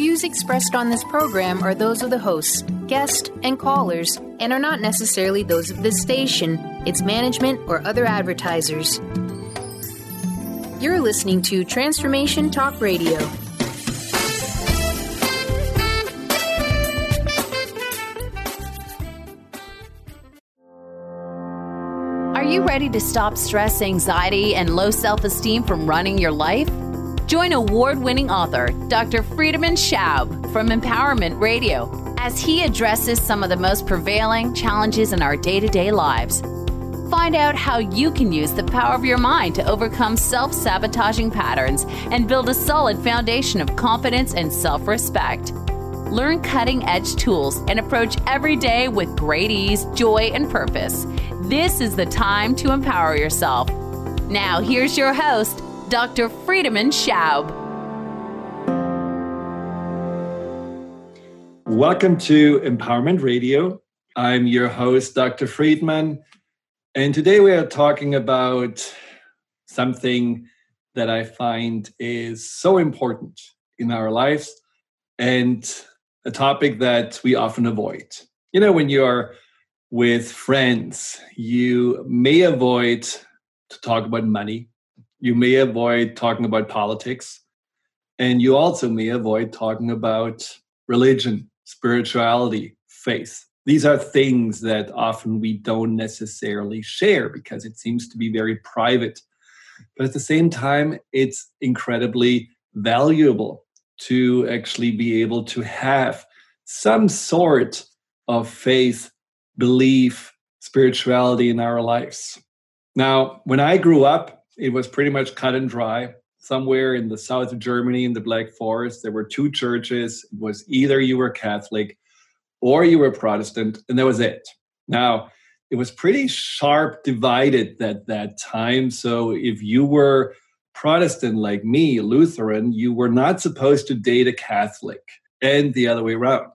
views expressed on this program are those of the hosts, guests, and callers, and are not necessarily those of this station, its management, or other advertisers. You're listening to Transformation Talk Radio. Are you ready to stop stress, anxiety, and low self esteem from running your life? Join award winning author Dr. Friedemann Schaub from Empowerment Radio as he addresses some of the most prevailing challenges in our day to day lives. Find out how you can use the power of your mind to overcome self sabotaging patterns and build a solid foundation of confidence and self respect. Learn cutting edge tools and approach every day with great ease, joy, and purpose. This is the time to empower yourself. Now, here's your host, Dr. Friedemann Schaub. Welcome to Empowerment Radio. I'm your host, Dr. Friedemann. and today we are talking about something that I find is so important in our lives and a topic that we often avoid. You know, when you're with friends, you may avoid to talk about money you may avoid talking about politics. And you also may avoid talking about religion, spirituality, faith. These are things that often we don't necessarily share because it seems to be very private. But at the same time, it's incredibly valuable to actually be able to have some sort of faith, belief, spirituality in our lives. Now, when I grew up, it was pretty much cut and dry. Somewhere in the south of Germany, in the Black Forest, there were two churches. It was either you were Catholic or you were Protestant, and that was it. Now, it was pretty sharp divided at that time. So if you were Protestant like me, Lutheran, you were not supposed to date a Catholic, and the other way around.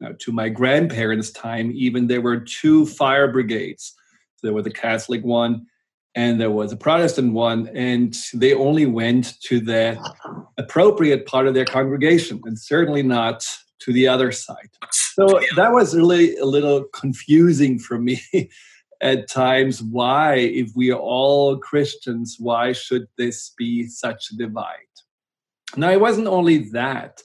Now, to my grandparents' time, even there were two fire brigades. There was the Catholic one and there was a Protestant one, and they only went to the appropriate part of their congregation, and certainly not to the other side. So that was really a little confusing for me at times. Why, if we are all Christians, why should this be such a divide? Now, it wasn't only that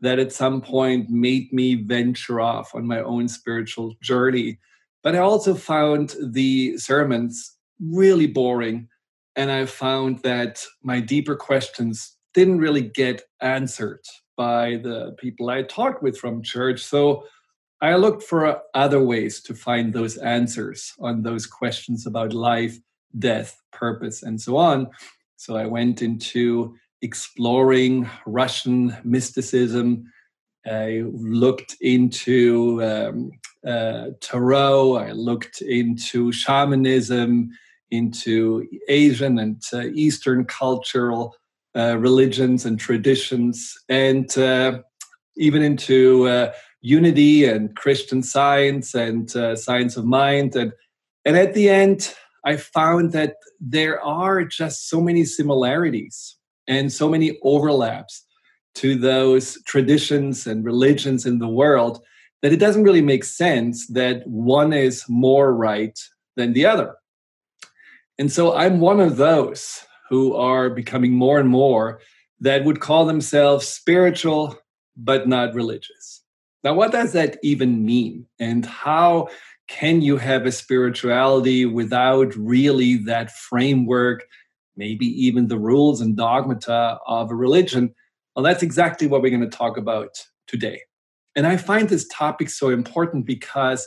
that at some point made me venture off on my own spiritual journey, but I also found the sermons really boring. And I found that my deeper questions didn't really get answered by the people I talked with from church. So I looked for other ways to find those answers on those questions about life, death, purpose, and so on. So I went into exploring Russian mysticism. I looked into um, uh, tarot. I looked into shamanism into Asian and uh, Eastern cultural uh, religions and traditions, and uh, even into uh, unity and Christian science and uh, science of mind. And, and at the end, I found that there are just so many similarities and so many overlaps to those traditions and religions in the world that it doesn't really make sense that one is more right than the other. And so I'm one of those who are becoming more and more that would call themselves spiritual but not religious. Now, what does that even mean? And how can you have a spirituality without really that framework, maybe even the rules and dogmata of a religion? Well, that's exactly what we're going to talk about today. And I find this topic so important because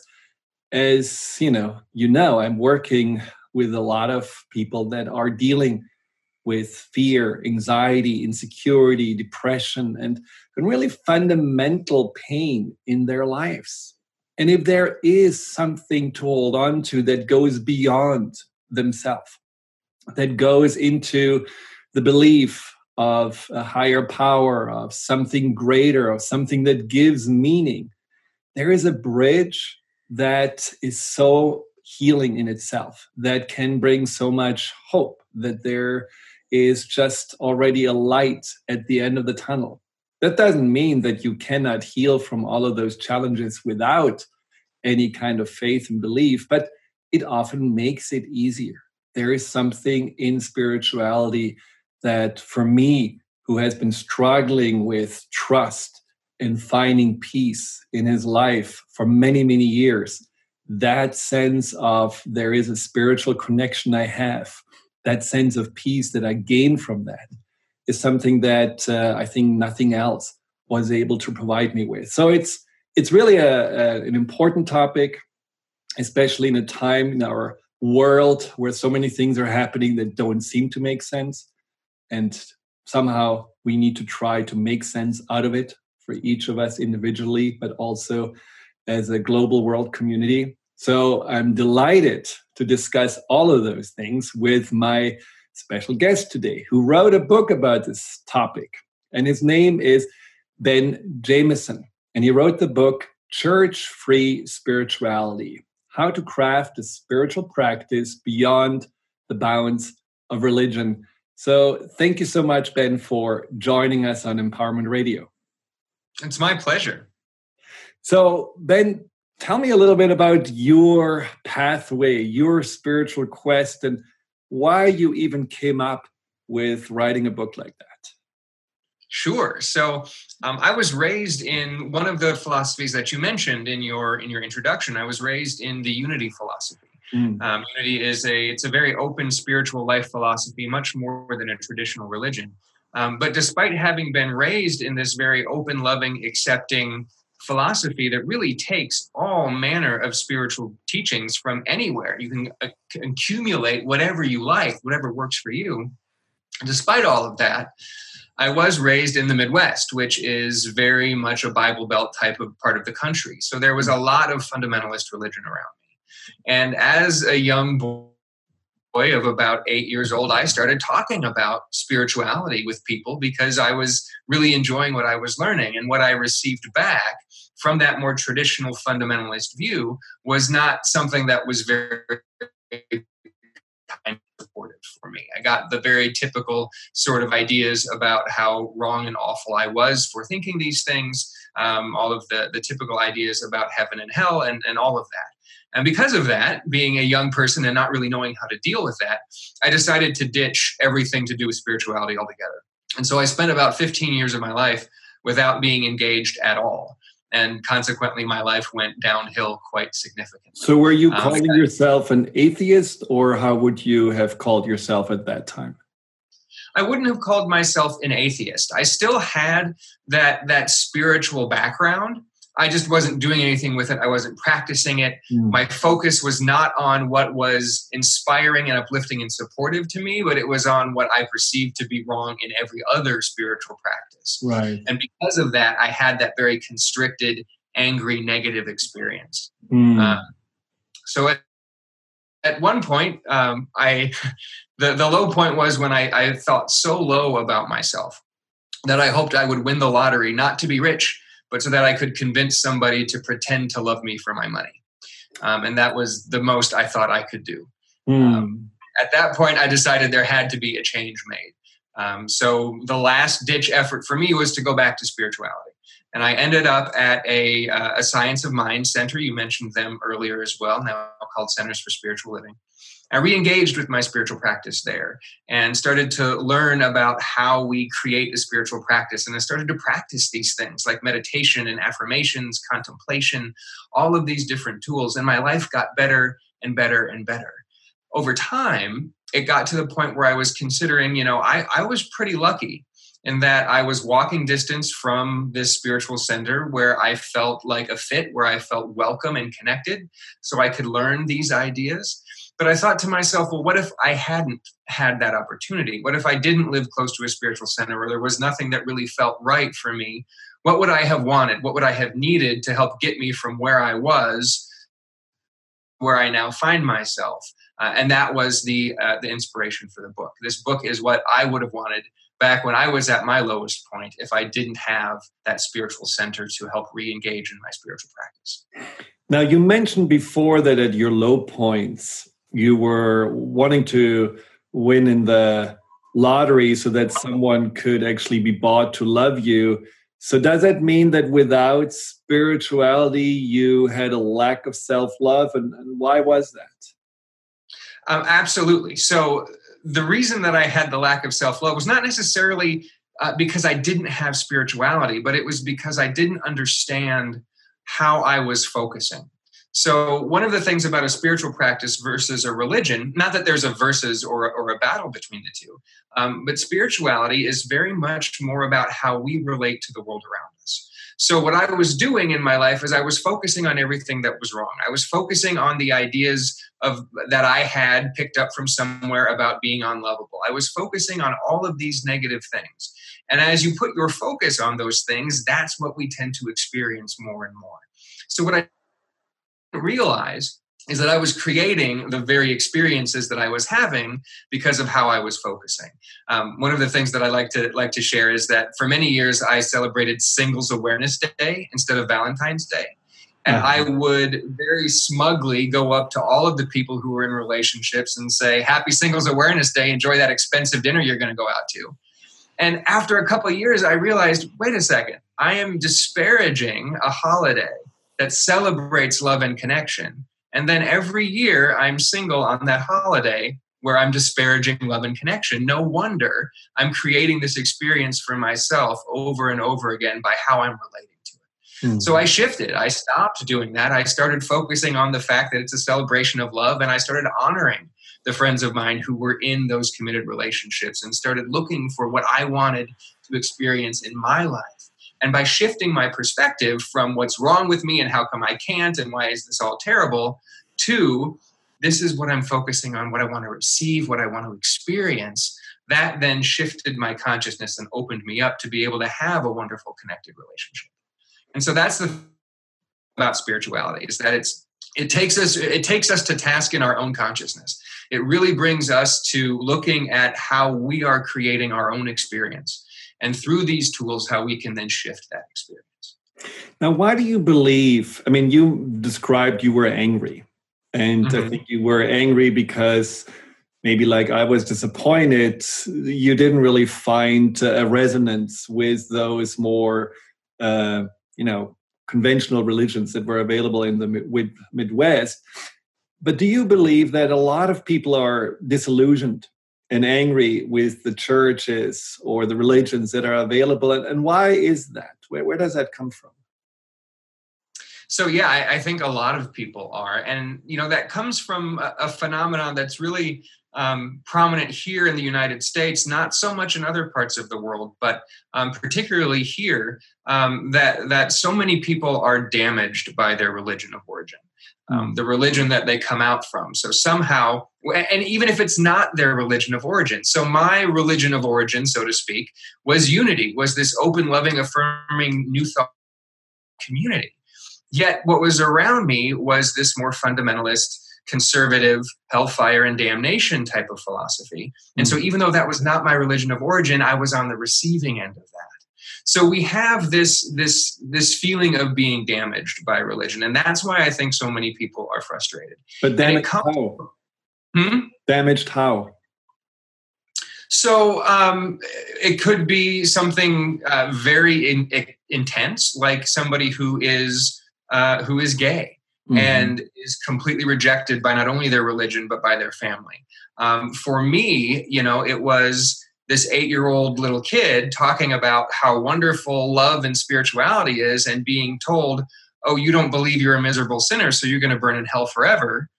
as you know, you know, I'm working with a lot of people that are dealing with fear, anxiety, insecurity, depression, and, and really fundamental pain in their lives. And if there is something to hold on to that goes beyond themselves, that goes into the belief of a higher power, of something greater, of something that gives meaning, there is a bridge that is so healing in itself that can bring so much hope that there is just already a light at the end of the tunnel. That doesn't mean that you cannot heal from all of those challenges without any kind of faith and belief, but it often makes it easier. There is something in spirituality that, for me, who has been struggling with trust and finding peace in his life for many, many years, that sense of there is a spiritual connection I have, that sense of peace that I gain from that is something that uh, I think nothing else was able to provide me with. So it's it's really a, a, an important topic, especially in a time in our world where so many things are happening that don't seem to make sense, and somehow we need to try to make sense out of it for each of us individually, but also as a global world community. So I'm delighted to discuss all of those things with my special guest today, who wrote a book about this topic. And his name is Ben Jamison. And he wrote the book Church Free Spirituality How to Craft a Spiritual Practice Beyond the Bounds of Religion. So thank you so much, Ben, for joining us on Empowerment Radio. It's my pleasure. So, Ben, tell me a little bit about your pathway, your spiritual quest, and why you even came up with writing a book like that. Sure. So um, I was raised in one of the philosophies that you mentioned in your in your introduction. I was raised in the unity philosophy. Mm. Um, unity is a it's a very open spiritual life philosophy, much more than a traditional religion. Um, but despite having been raised in this very open, loving, accepting philosophy that really takes all manner of spiritual teachings from anywhere, you can uh, accumulate whatever you like, whatever works for you. Despite all of that, I was raised in the Midwest, which is very much a Bible Belt type of part of the country. So there was a lot of fundamentalist religion around me. and as a young boy of about eight years old, I started talking about spirituality with people because I was really enjoying what I was learning. And what I received back from that more traditional fundamentalist view was not something that was very supportive for me. I got the very typical sort of ideas about how wrong and awful I was for thinking these things, um, all of the, the typical ideas about heaven and hell, and, and all of that. And because of that, being a young person and not really knowing how to deal with that, I decided to ditch everything to do with spirituality altogether. And so I spent about 15 years of my life without being engaged at all. And consequently, my life went downhill quite significantly. So, were you um, calling um, yourself an atheist, or how would you have called yourself at that time? I wouldn't have called myself an atheist. I still had that that spiritual background, I just wasn't doing anything with it. I wasn't practicing it. Mm. My focus was not on what was inspiring and uplifting and supportive to me, but it was on what I perceived to be wrong in every other spiritual practice. Right. And because of that, I had that very constricted, angry, negative experience. Mm. Uh, so at, at one point, um, I the, the low point was when I, I felt so low about myself that I hoped I would win the lottery, not to be rich, but so that I could convince somebody to pretend to love me for my money. Um, and that was the most I thought I could do. Mm. Um, at that point, I decided there had to be a change made. Um, so the last ditch effort for me was to go back to spirituality. And I ended up at a, uh, a Science of Mind center. You mentioned them earlier as well, now called Centers for Spiritual Living. I re engaged with my spiritual practice there and started to learn about how we create a spiritual practice. And I started to practice these things like meditation and affirmations, contemplation, all of these different tools. And my life got better and better and better. Over time, it got to the point where I was considering, you know, I, I was pretty lucky in that I was walking distance from this spiritual center where I felt like a fit, where I felt welcome and connected, so I could learn these ideas. But I thought to myself, well, what if I hadn't had that opportunity? What if I didn't live close to a spiritual center where there was nothing that really felt right for me? What would I have wanted? What would I have needed to help get me from where I was, where I now find myself? Uh, and that was the uh, the inspiration for the book. This book is what I would have wanted back when I was at my lowest point if I didn't have that spiritual center to help re-engage in my spiritual practice. Now you mentioned before that at your low points you were wanting to win in the lottery so that someone could actually be bought to love you So, does that mean that without spirituality, you had a lack of self love? And, and, why was that? Um, absolutely. So, the reason that I had the lack of self love was not necessarily uh, because I didn't have spirituality, but it was because I didn't understand how I was focusing. So, one of the things about a spiritual practice versus a religion, not that there's a versus or, or a battle between the two, um, but spirituality is very much more about how we relate to the world around us. So, what I was doing in my life is I was focusing on everything that was wrong. I was focusing on the ideas of that I had picked up from somewhere about being unlovable. I was focusing on all of these negative things. And as you put your focus on those things, that's what we tend to experience more and more. So, what I realize is that I was creating the very experiences that I was having because of how I was focusing. Um, one of the things that I like to like to share is that for many years I celebrated Singles Awareness Day instead of Valentine's Day. And I uh-huh. would very smugly go up to all of the people who were in relationships and say, Happy Singles Awareness Day. Enjoy that expensive dinner you're going to go out to. And after a couple of years, I realized wait a second, I am disparaging a holiday that celebrates love and connection. And then every year I'm single on that holiday where I'm disparaging love and connection. No wonder I'm creating this experience for myself over and over again by how I'm relating to it. Mm-hmm. So I shifted. I stopped doing that. I started focusing on the fact that it's a celebration of love and I started honoring the friends of mine who were in those committed relationships and started looking for what I wanted to experience in my life. And by shifting my perspective from what's wrong with me and how come I can't and why is this all terrible to this is what I'm focusing on, what I want to receive, what I want to experience, that then shifted my consciousness and opened me up to be able to have a wonderful connected relationship. And so that's the about spirituality is that it's it takes us it takes us to task in our own consciousness. It really brings us to looking at how we are creating our own experience and through these tools how we can then shift that experience. Now why do you believe i mean you described you were angry. And mm-hmm. i think you were angry because maybe like i was disappointed you didn't really find a resonance with those more uh, you know conventional religions that were available in the mid- midwest. But do you believe that a lot of people are disillusioned and angry with the churches or the religions that are available and, and why is that? Where, where does that come from? So yeah I, I, think a lot of people are and you know that comes from a, a phenomenon that's really um, prominent here in the united states not so much in other parts of the world but um, particularly here um, that that so many people are damaged by their religion of origin um, the religion that they come out from. So somehow, and even if it's not their religion of origin, so my religion of origin, so to speak, was unity, was this open, loving, affirming new thought community. Yet what was around me was this more fundamentalist, conservative, hellfire and damnation type of philosophy. And so, hmm. even though that was not my religion of origin, I was on the receiving end of that. So we have this this this feeling of being damaged by religion, and that's why I think so many people are frustrated. But damaged comes, how? Hmm? Damaged how? So um, it could be something uh, very in, in, intense, like somebody who is uh, who is gay mm-hmm. and is completely rejected by not only their religion but by their family. Um, for me, you know, it was this eight year old little kid talking about how wonderful love and spirituality is and being told, oh, you don't believe you're a miserable sinner, so you're going to burn in hell forever.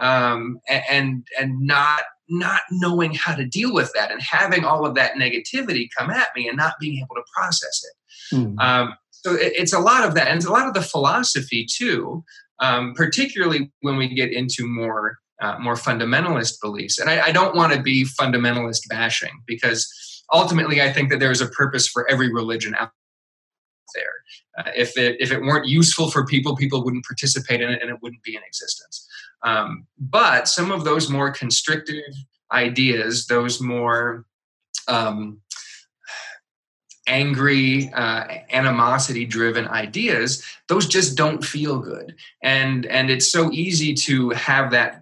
Um, and and not not knowing how to deal with that and having all of that negativity come at me and not being able to process it. Mm. Um, so it, it's a lot of that, and it's a lot of the philosophy too. Um, particularly when we get into more uh, more fundamentalist beliefs. And I, I don't want to be fundamentalist bashing because ultimately I think that there is a purpose for every religion out there. Uh, if it if it weren't useful for people, people wouldn't participate in it, and it wouldn't be in existence. Um, but some of those more constrictive ideas, those more um, angry, uh, animosity-driven ideas, those just don't feel good, and and it's so easy to have that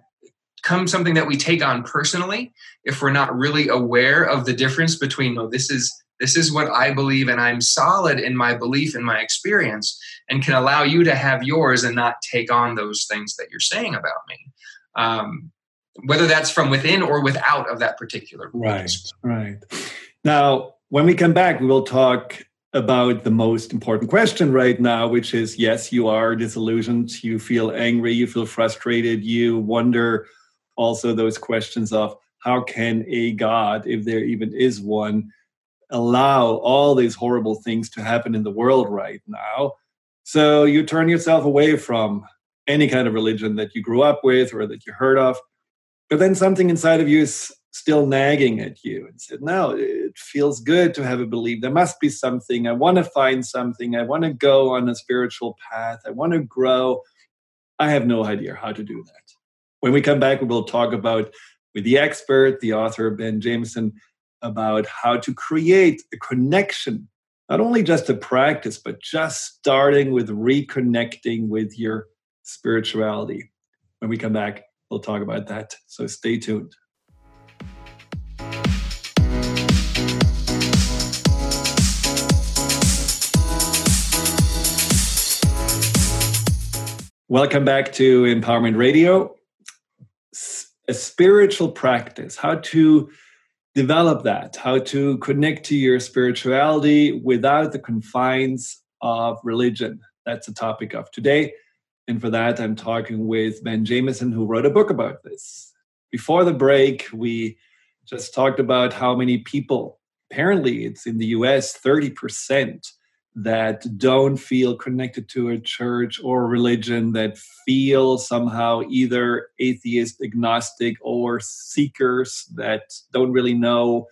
come something that we take on personally if we're not really aware of the difference between no this is This is what I believe, and I'm solid in my belief and my experience, and can allow you to have yours and not take on those things that you're saying about me. Um, whether that's from within or without of that particular right right. Now when we come back we will talk about the most important question right now which is yes you are disillusioned. You feel angry. You feel frustrated. You wonder also those questions of how can a god if there even is one allow all these horrible things to happen in the world right now so you turn yourself away from any kind of religion that you grew up with or that you heard of but then something inside of you is still nagging at you and said, No, it feels good to have a belief. There must be something. I want to find something. I want to go on a spiritual path. I want to grow. I have no idea how to do that. When we come back, we will talk about with the expert, the author Ben Jamison, about how to create a connection, not only just a practice, but just starting with reconnecting with your spirituality. When we come back, we'll talk about that. So stay tuned. Welcome back to Empowerment Radio. A spiritual practice, how to develop that, how to connect to your spirituality without the confines of religion. That's the topic of today. And for that, I'm talking with Ben Jamison, who wrote a book about this. Before the break, we just talked about how many people, apparently, it's in the US, 30% that don't feel connected to a church or religion, that feel somehow either atheist, agnostic, or seekers that don't really know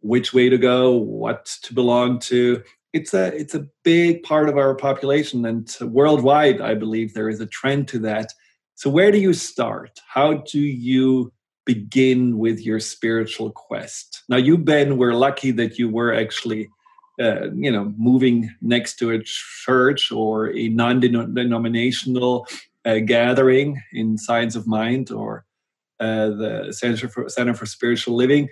which way to go, what to belong to. It's a it's a big part of our population and worldwide i believe there is a trend to that. So where do you start? How do you begin with your spiritual quest? Now you ben were lucky that you were actually uh, you know moving next to a church or a non-denominational uh, gathering in science of mind or uh, the center for, center for spiritual living.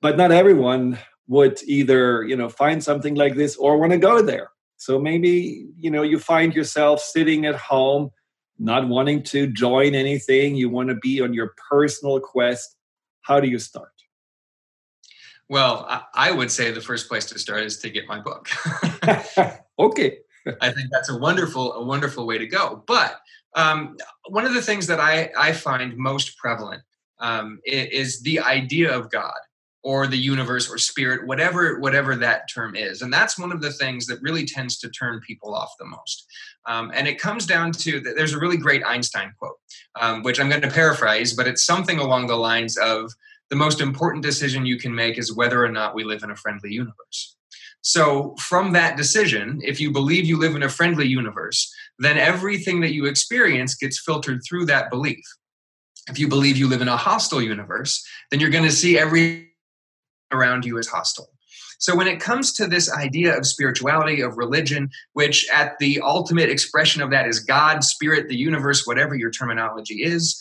But not everyone would either you know find something like this or want to go there. So maybe you know you find yourself sitting at home not wanting to join anything. You want to be on your personal quest. How do you start well i would say the first place to start is to get my book. Okay. I think that's a wonderful a wonderful way to go. But um, one of the things that i i find most prevalent um, is the idea of god or the universe or spirit whatever whatever that term is. And that's one of the things that really tends to turn people off the most. Um, and it comes down to there's a really great einstein quote um, which i'm going to paraphrase but it's something along the lines of the most important decision you can make is whether or not we live in a friendly universe so from that decision if you believe you live in a friendly universe then everything that you experience gets filtered through that belief if you believe you live in a hostile universe then you're going to see every around you as hostile. So, when it comes to this idea of spirituality, of religion, which at the ultimate expression of that is God, spirit, the universe, whatever your terminology is,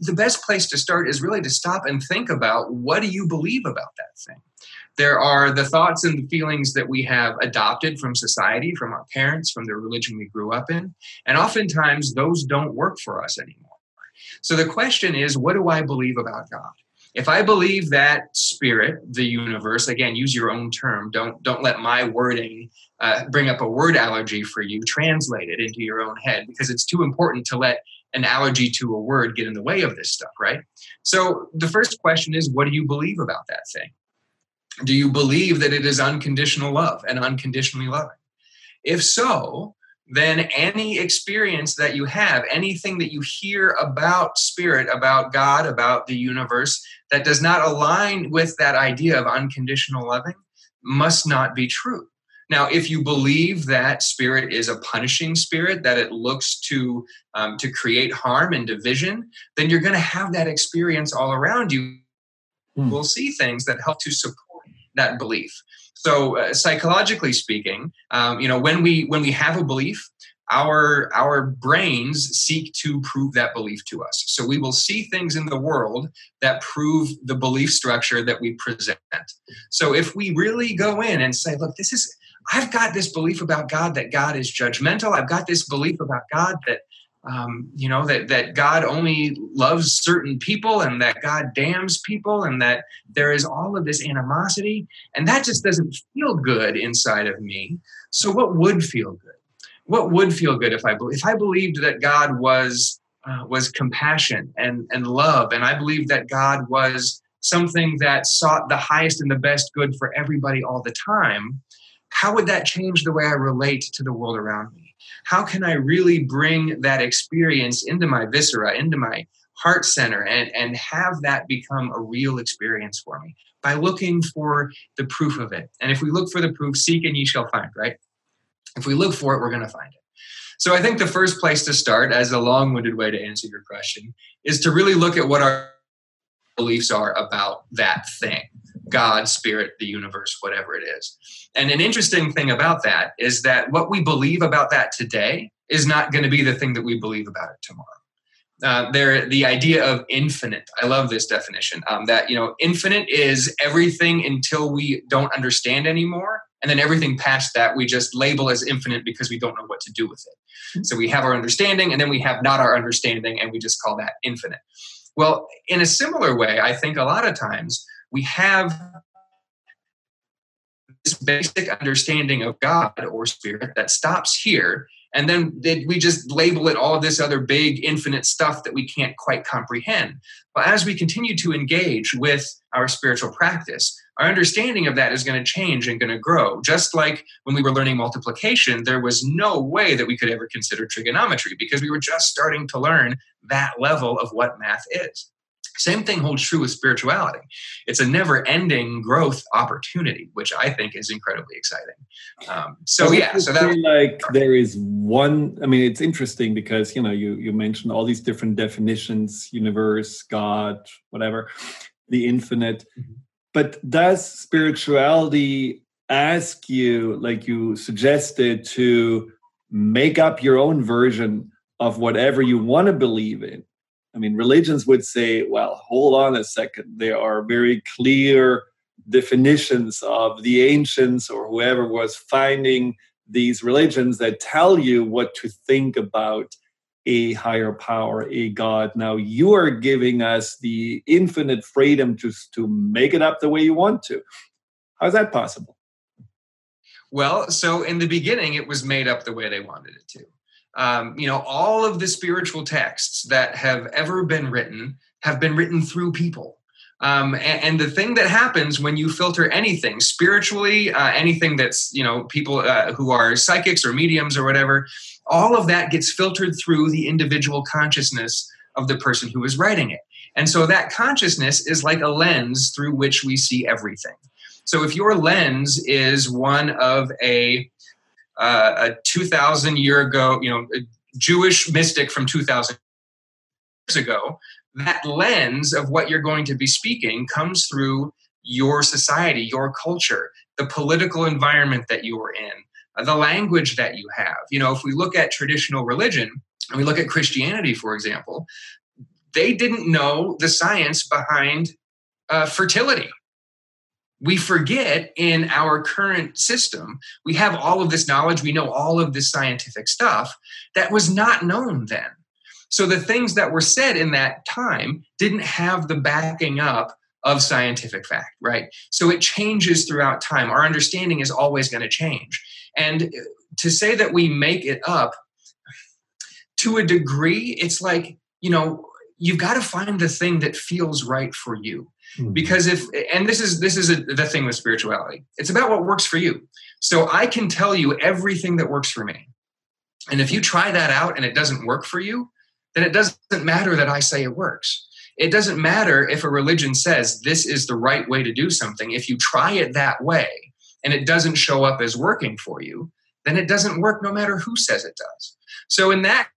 the best place to start is really to stop and think about what do you believe about that thing? There are the thoughts and the feelings that we have adopted from society, from our parents, from the religion we grew up in. And oftentimes those don't work for us anymore. So the question is what do I believe about God? if i believe that spirit the universe again use your own term don't don't let my wording uh, bring up a word allergy for you translate it into your own head because it's too important to let an allergy to a word get in the way of this stuff right? So the first question is what do you believe about that thing? Do you believe that it is unconditional love and unconditionally loving? If so then any experience that you have, anything that you hear about spirit, about God, about the universe, that does not align with that idea of unconditional loving must not be true. Now, if you believe that spirit is a punishing spirit, that it looks to um, to create harm and division, then you're going to have that experience all around you. Mm. We'll see things that help to support that belief. So, uh, psychologically speaking, um, you know, when we when we have a belief, our our brains seek to prove that belief to us so we will see things in the world that prove the belief structure that we present so if we really go in and say look this is i've got this belief about god that god is judgmental. I've got this belief about god that um, you know that that god only loves certain people and that god damns people and that there is all of this animosity. And that just doesn't feel good inside of me. So what would feel good? What would feel good if I if I believed that God was uh, was compassion and and love, and I believed that God was something that sought the highest and the best good for everybody all the time. How would that change the way I relate to the world around me? How can I really bring that experience into my viscera, into my heart center, and, and have that become a real experience for me by looking for the proof of it? And if we look for the proof, seek and ye shall find, right? If we look for it, we're going to find it. So I think the first place to start, as a long winded way to answer your question, is to really look at what our beliefs are about that thing God, spirit, the universe, whatever it is. And an interesting thing about that is that what we believe about that today is not going to be the thing that we believe about it tomorrow. Uh, there, the idea of infinite. I love this definition. Um, that you know, infinite is everything until we don't understand anymore, and then everything past that we just label as infinite because we don't know what to do with it. Mm-hmm. So we have our understanding and then we have not our understanding and we just call that infinite. Well, in a similar way, I think a lot of times we have this basic understanding of God or spirit that stops here and then we just label it all this other big infinite stuff that we can't quite comprehend. But as we continue to engage with our spiritual practice our understanding of that is going to change and going to grow. Just like when we were learning multiplication there was no way that we could ever consider trigonometry because we were just starting to learn that level of what math is same thing holds true with spirituality. It's a never ending growth opportunity, which I think is incredibly exciting. Um, so, yeah, so that like there is one, I mean, it's interesting because, you know, you, you mentioned all these different definitions universe, God, whatever, the infinite. Mm-hmm. But does spirituality ask you, like you suggested, to make up your own version of whatever you want to believe in? I mean, religions would say, well, hold on a second. There are very clear definitions of the ancients or whoever was finding these religions that tell you what to think about a higher power, a God. Now you are giving us the infinite freedom to, to make it up the way you want to. How's that possible? Well, so in the beginning, it was made up the way they wanted it to um, you know, all of the spiritual texts that have ever been written have been written through people. Um, and, and, the thing that happens when you filter anything spiritually, uh, anything that's, you know, people uh, who are psychics or mediums or whatever, all of that gets filtered through the individual consciousness of the person who is writing it. And so that consciousness is like a lens through which we see everything. So if your lens is one of a uh, a 2,000 year ago, you know, Jewish mystic from 2,000 years ago, that lens of what you're going to be speaking comes through your society, your culture, the political environment that you are in, uh, the language that you have. You know, if we look at traditional religion and we look at Christianity, for example, they didn't know the science behind uh, fertility we forget in our current system, we have all of this knowledge, we know all of this scientific stuff that was not known then. So the things that were said in that time didn't have the backing up of scientific fact, right? So it changes throughout time. Our understanding is always going to change. And uh, to say that we make it up to a degree, it's like, you know, you've got to find the thing that feels right for you. Mm-hmm. because if and this is this is a, the thing with spirituality. It's about what works for you. So i can tell you everything that works for me. And if you try that out and it doesn't work for you then it doesn't matter that i say it works. It doesn't matter if a religion says this is the right way to do something. If you try it that way and it doesn't show up as working for you then it doesn't work no matter who says it does. So in that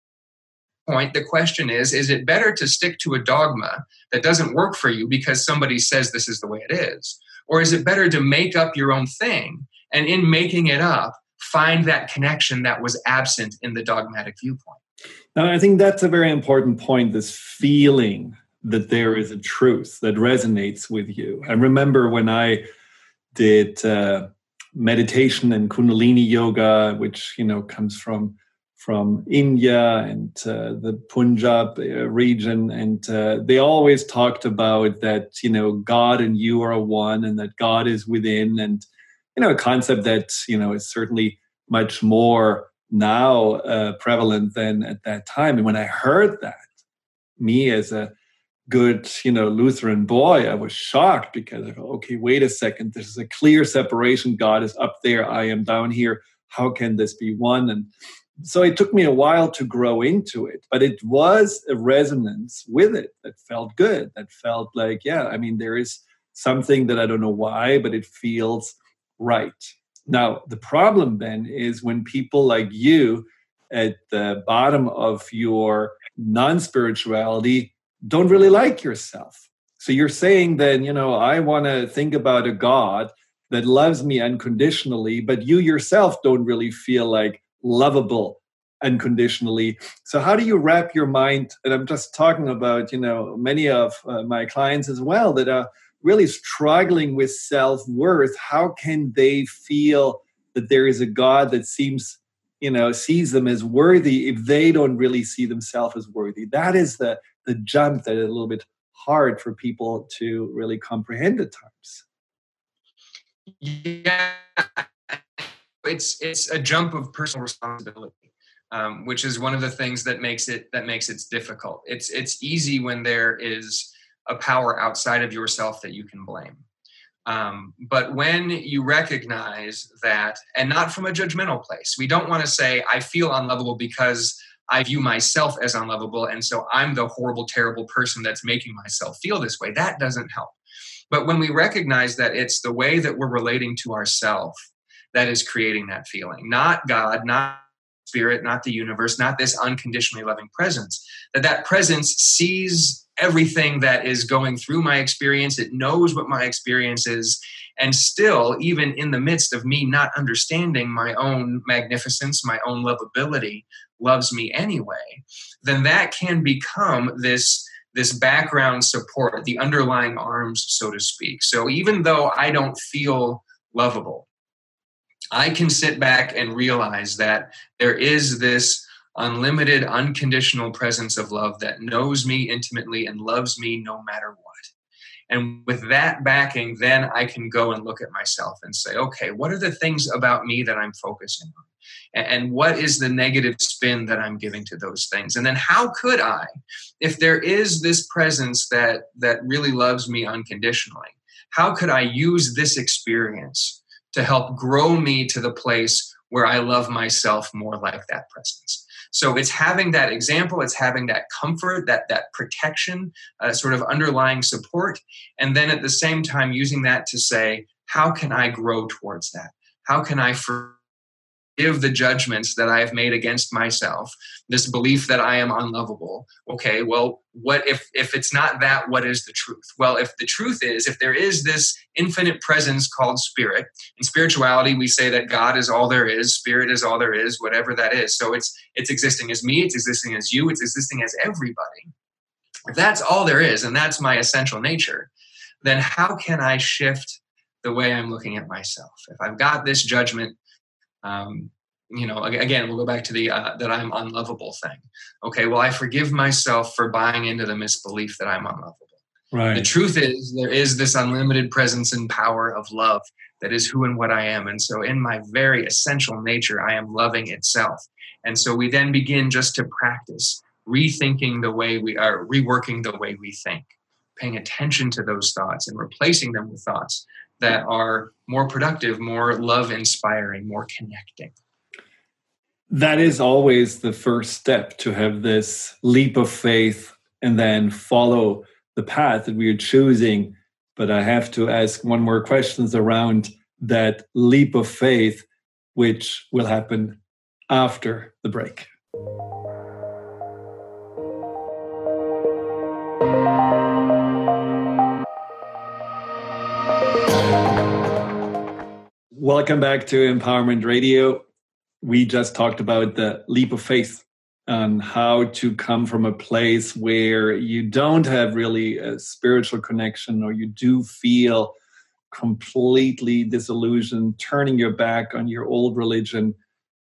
point, the question is is it better to stick to a dogma that doesn't work for you because somebody says this is the way it is? Or is it better to make up your own thing and in making it up, find that connection that was absent in the dogmatic viewpoint. Now, I think that's a very important point this feeling that there is a truth that resonates with you. I remember when I did uh, meditation and Kundalini yoga, which you know comes from from India and uh, the Punjab uh, region, and uh, they always talked about that you know God and you are one, and that God is within, and you know a concept that you know is certainly much more now uh, prevalent than at that time. And when I heard that, me as a good you know lutheran boy i was shocked because I thought, okay wait a second. This is a clear separation. God is up there. I am down here. How can this be one? And so it took me a while to grow into it but it was a resonance with it that felt good that felt like yeah i mean there is something that i don't know why but it feels right. Now the problem then is when people like you at the bottom of your non-spirituality don't really like yourself. So you're saying then you know i want to think about a god that loves me unconditionally but you yourself don't really feel like lovable unconditionally. So how do you wrap your mind and i'm just talking about you know many of uh, my clients as well that are really struggling with self-worth. How can they feel that there is a god that seems you know sees them as worthy if they don't really see themselves as worthy? That is the the jump that is a little bit hard for people to really comprehend at times. Yeah it's it's a jump of personal responsibility um, which is one of the things that makes it that makes it difficult. It's it's easy when there is a power outside of yourself that you can blame. Um, but when you recognize that, and not from a judgmental place, we don't want to say, I feel unlovable because I view myself as unlovable, and so I'm the horrible, terrible person that's making myself feel this way. That doesn't help. But when we recognize that it's the way that we're relating to ourself that is creating that feeling, not God, not spirit, not the universe, not this unconditionally loving presence. That that presence sees everything that is going through my experience. It knows what my experience is. And still, even in the midst of me not understanding my own magnificence, my own lovability, loves me anyway, then that can become this this background support, the underlying arms, so to speak. So even though I don't feel lovable, I can sit back and realize that there is this unlimited, unconditional presence of love that knows me intimately and loves me no matter what. And with that backing, then I can go and look at myself and say, okay, what are the things about me that I'm focusing on? And what is the negative spin that I'm giving to those things? And then how could I, if there is this presence that that really loves me unconditionally, how could I use this experience to help grow me to the place where I love myself more like that presence. So it's having that example, it's having that comfort, that that protection, uh, sort of underlying support, and then at the same time using that to say, how can I grow towards that? How can I? For- the judgments that I have made against myself, this belief that I am unlovable. Okay, well, what if if it's not that, what is the truth? Well, if the truth is, if there is this infinite presence called spirit, in spirituality we say that God is all there is, spirit is all there is, whatever that is. So it's it's existing as me, it's existing as you, it's existing as everybody. If that's all there is, and that's my essential nature, then how can I shift the way I'm looking at myself? If I've got this judgment um, you know again we'll go back to the uh, that i'm unlovable thing. Okay well i forgive myself for buying into the misbelief that i'm unlovable. Right. the truth is there is this unlimited presence and power of love that is who and what i am and so in my very essential nature i am loving itself. And so we then begin just to practice rethinking the way we are reworking the way we think paying attention to those thoughts and replacing them with thoughts that are more productive, more love inspiring, more connecting. That is always the first step to have this leap of faith and then follow the path that we are choosing. But I have to ask one more questions around that leap of faith, which will happen after the break. Welcome back to Empowerment Radio. we just talked about the leap of faith and how to come from a place where you don't have really a spiritual connection or you do feel completely disillusioned, turning your back on your old religion,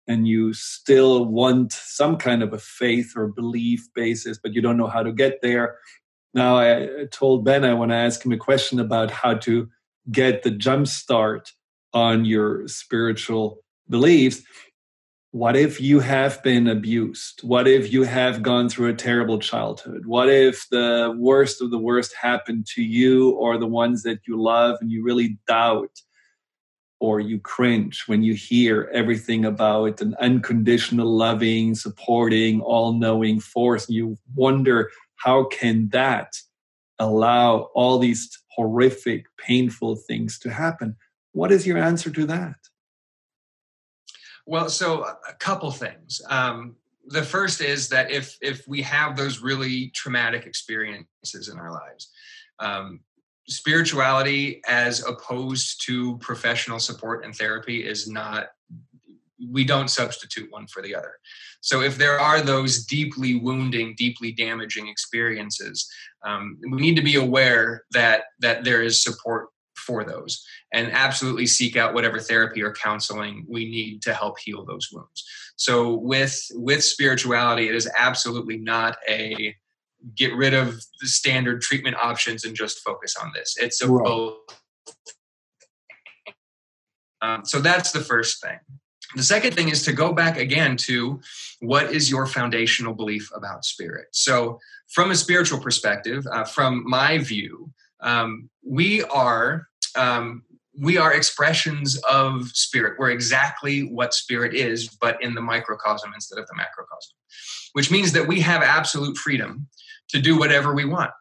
and you still want some kind of a faith or belief basis, but you don't know how to get there. Now, I told Ben I want to ask him a question about how to get the jump start on your spiritual beliefs. What if you have been abused? What if you have gone through a terrible childhood? What if the worst of the worst happened to you or the ones that you love and you really doubt or you cringe when you hear everything about an unconditional, loving, supporting, all knowing force? And you wonder, how can that allow all these horrific, painful things to happen? What is your answer to that? Well, so a couple things. Um, the first is that if if we have those really traumatic experiences in our lives, um, spirituality as opposed to professional support and therapy is not. We don't substitute one for the other. So if there are those deeply wounding, deeply damaging experiences, um, we need to be aware that that there is support for those and absolutely seek out whatever therapy or counseling we need to help heal those wounds. So with with spirituality it is absolutely not a get rid of the standard treatment options and just focus on this. It's a right. both. Um, so that's the first thing. The second thing is to go back again to what is your foundational belief about spirit. So from a spiritual perspective uh, from my view um, we are um, we are expressions of spirit. We're exactly what spirit is, but in the microcosm instead of the macrocosm, which means that we have absolute freedom to do whatever we want,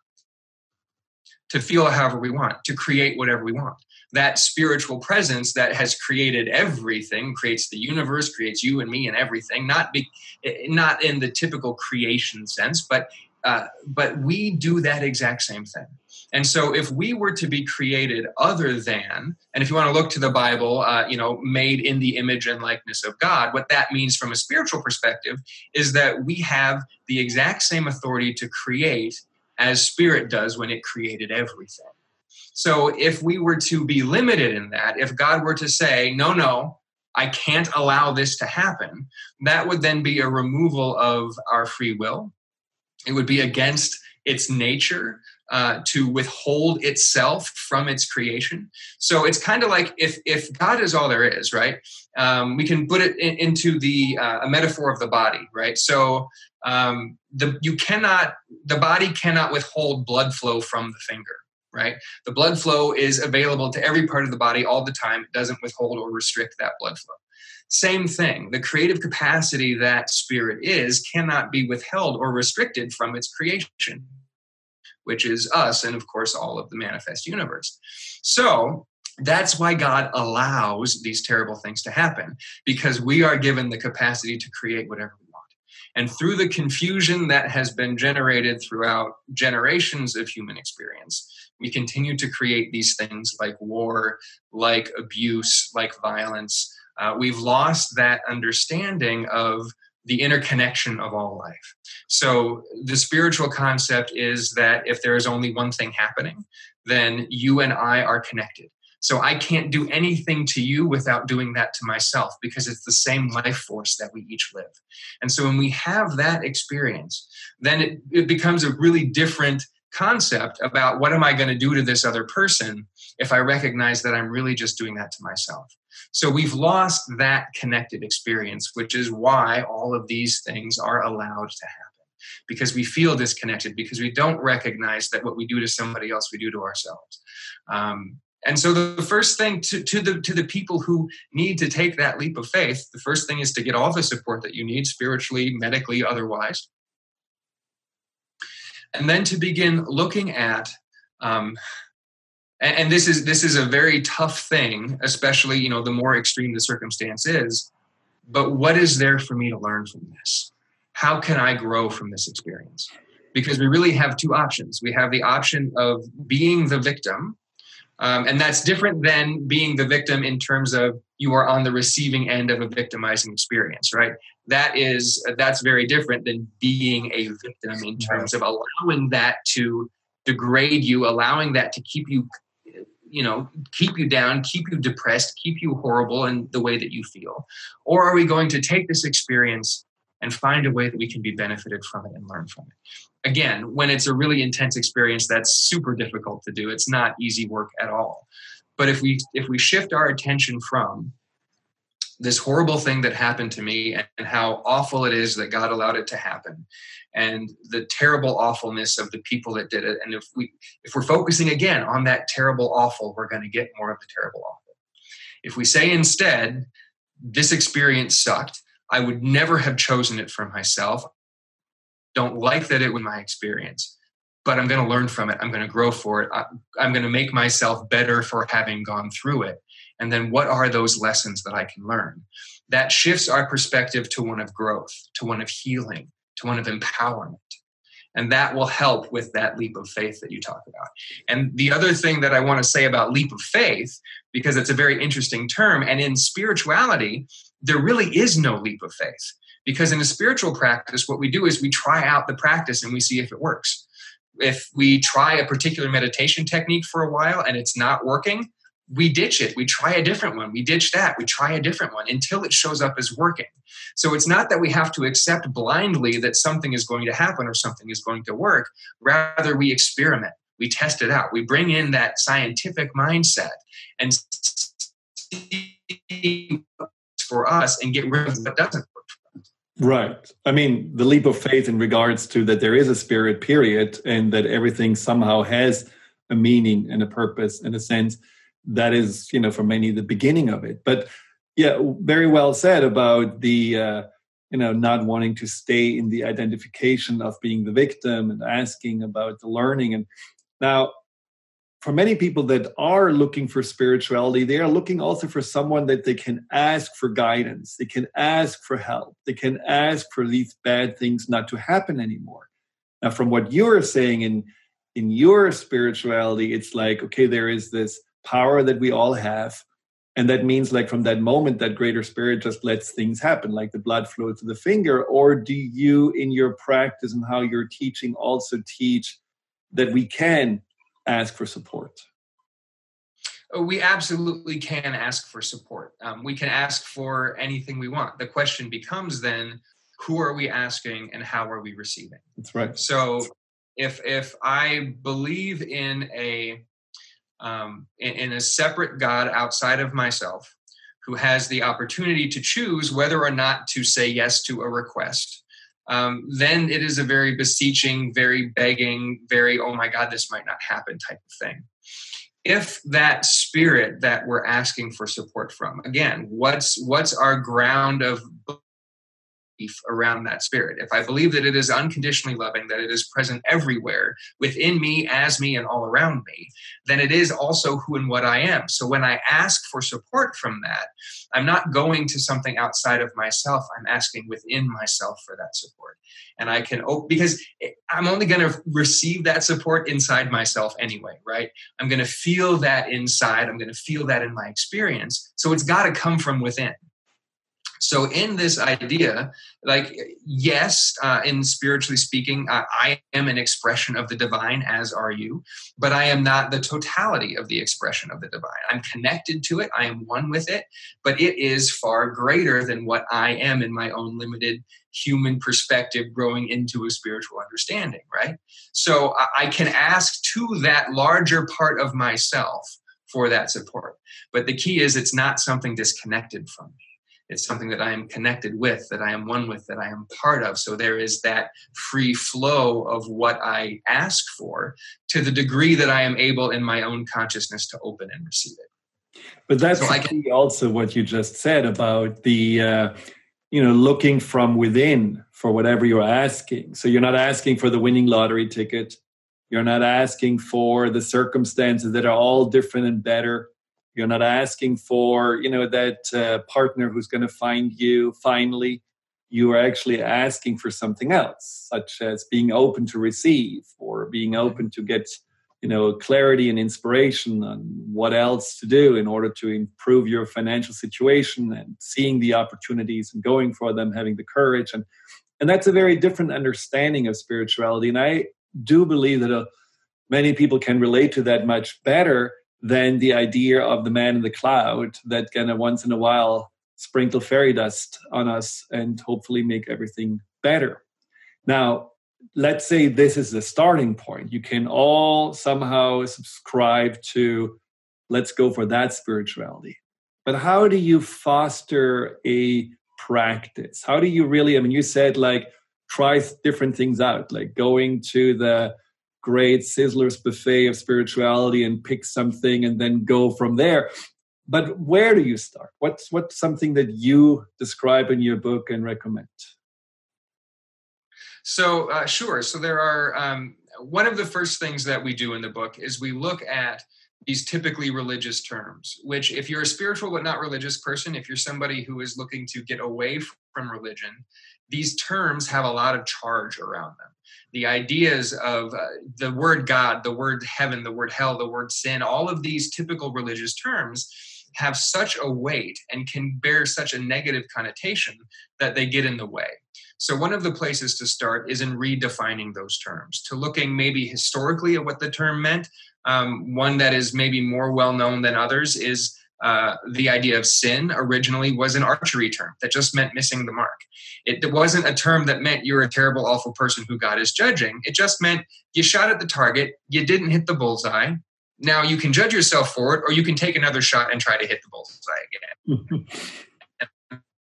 to feel however we want, to create whatever we want. That spiritual presence that has created everything, creates the universe, creates you and me and everything, not be, not in the typical creation sense, but uh, but we do that exact same thing. And so, if we were to be created other than, and if you want to look to the Bible, uh, you know, made in the image and likeness of God, what that means from a spiritual perspective is that we have the exact same authority to create as Spirit does when it created everything. So, if we were to be limited in that, if God were to say, no, no, I can't allow this to happen, that would then be a removal of our free will it would be against its nature uh, to withhold itself from its creation. So it's kind of like if if God is all there is, right? Um, we can put it in, into the uh, a metaphor of the body, right? So um, the you cannot the body cannot withhold blood flow from the finger, right? The blood flow is available to every part of the body all the time. It doesn't withhold or restrict that blood flow. Same thing. The creative capacity that spirit is cannot be withheld or restricted from its creation, which is us and, of course, all of the manifest universe. So, that's why God allows these terrible things to happen because we are given the capacity to create whatever we want. And through the confusion that has been generated throughout generations of human experience, we continue to create these things like war, like abuse, like violence, uh, we've lost that understanding of the interconnection of all life. So the spiritual concept is that if there is only one thing happening, then you and I are connected. So I can't do anything to you without doing that to myself because it's the same life force that we each live. And so when we have that experience, then it, it becomes a really different concept about what am I going to do to this other person if I recognize that I'm really just doing that to myself. So we've lost that connected experience, which is why all of these things are allowed to happen. Because we feel disconnected, because we don't recognize that what we do to somebody else, we do to ourselves. Um, and so the first thing to, to the to the people who need to take that leap of faith, the first thing is to get all the support that you need, spiritually, medically, otherwise. And then to begin looking at um, and, and this is this is a very tough thing especially you know the more extreme the circumstance is. But what is there for me to learn from this? How can i grow from this experience? Because we really have two options. We have the option of being the victim Um, and that's different than being the victim in terms of you are on the receiving end of a victimizing experience, right? That is that's very different than being a victim in terms of allowing that to degrade you, allowing that to keep you, you know, keep you down, keep you depressed, keep you horrible in the way that you feel. Or are we going to take this experience and find a way that we can be benefited from it and learn from it? again, when it's a really intense experience, that's super difficult to do. It's not easy work at all. But if we if we shift our attention from this horrible thing that happened to me and how awful it is that God allowed it to happen and the terrible awfulness of the people that did it. And if we if we're focusing again on that terrible awful we're going to get more of the terrible awful. If we say instead this experience sucked I would never have chosen it for myself don't like that it was my experience but i'm going to learn from it i'm going to grow for it I, i'm going to make myself better for having gone through it and then what are those lessons that i can learn? That shifts our perspective to one of growth to one of healing to one of empowerment. And that will help with that leap of faith that you talk about. And the other thing that i want to say about leap of faith because it's a very interesting term and in spirituality there really is no leap of faith. Because in a spiritual practice, what we do is we try out the practice and we see if it works. If we try a particular meditation technique for a while and it's not working, we ditch it. We try a different one. We ditch that. We try a different one until it shows up as working. So it's not that we have to accept blindly that something is going to happen or something is going to work. Rather, we experiment. We test it out. We bring in that scientific mindset and see for us and get rid of what doesn't work. Right. I mean, the leap of faith in regards to that there is a spirit period and that everything somehow has a meaning and a purpose and a sense that is, you know, for many the beginning of it. But yeah, very well said about the, uh, you know, not wanting to stay in the identification of being the victim and asking about the learning. And now, for many people that are looking for spirituality, they are looking also for someone that they can ask for guidance, they can ask for help, they can ask for these bad things not to happen anymore. Now, from what you're saying in in your spirituality, it's like, okay, there is this power that we all have. And that means, like, from that moment, that greater spirit just lets things happen, like the blood flow to the finger. Or do you, in your practice and how you're teaching, also teach that we can ask for support? Oh, we absolutely can ask for support. Um, we can ask for anything we want. The question becomes then, who are we asking and how are we receiving? That's right. So, if if I believe in a um, in, a separate God outside of myself, who has the opportunity to choose whether or not to say yes to a request, um, then it is a very beseeching, very begging, very, oh my God, this might not happen type of thing. If that spirit that we're asking for support from, again, what's what's our ground of around that spirit. If I believe that it is unconditionally loving, that it is present everywhere within me, as me, and all around me, then it is also who and what I am. So when I ask for support from that, I'm not going to something outside of myself. I'm asking within myself for that support. And I can, oh, because I'm only going to receive that support inside myself anyway, right? I'm going to feel that inside. I'm going to feel that in my experience. So it's got to come from within. So, in this idea, like, yes, uh, in spiritually speaking, I am an expression of the divine, as are you, but I am not the totality of the expression of the divine. I'm connected to it, I am one with it, but it is far greater than what I am in my own limited human perspective growing into a spiritual understanding, right? So, I can ask to that larger part of myself for that support. But the key is it's not something disconnected from me. It's something that I am connected with, that I am one with, that I am part of. So there is that free flow of what I ask for to the degree that I am able in my own consciousness to open and receive it. But that's so can, also what you just said about the, uh, you know, looking from within for whatever you're asking. So you're not asking for the winning lottery ticket. You're not asking for the circumstances that are all different and better you're not asking for, you know, that uh, partner who's going to find you finally. You are actually asking for something else, such as being open to receive or being open to get you know clarity and inspiration on what else to do in order to improve your financial situation and seeing the opportunities and going for them having the courage and and that's a very different understanding of spirituality and i do believe that uh, many people can relate to that much better than the idea of the man in the cloud that of once in a while sprinkle fairy dust on us and hopefully make everything better now let's say this is the starting point. You can all somehow subscribe to let's go for that spirituality. But how do you foster a practice? How do you really, I mean, you said like try different things out, like going to the great Sizzler's buffet of spirituality and pick something and then go from there. But where do you start? What's what's something that you describe in your book and recommend? So, uh, sure. So, there are um, one of the first things that we do in the book is we look at these typically religious terms, which, if you're a spiritual but not religious person, if you're somebody who is looking to get away from religion, these terms have a lot of charge around them. The ideas of uh, the word God, the word heaven, the word hell, the word sin, all of these typical religious terms have such a weight and can bear such a negative connotation that they get in the way. So, one of the places to start is in redefining those terms, to looking maybe historically at what the term meant. Um, one that is maybe more well known than others is uh, the idea of sin originally was an archery term that just meant missing the mark. It, it, wasn't a term that meant you're a terrible, awful person who God is judging. It just meant you shot at the target, you didn't hit the bullseye. Now you can judge yourself for it, or you can take another shot and try to hit the bullseye again.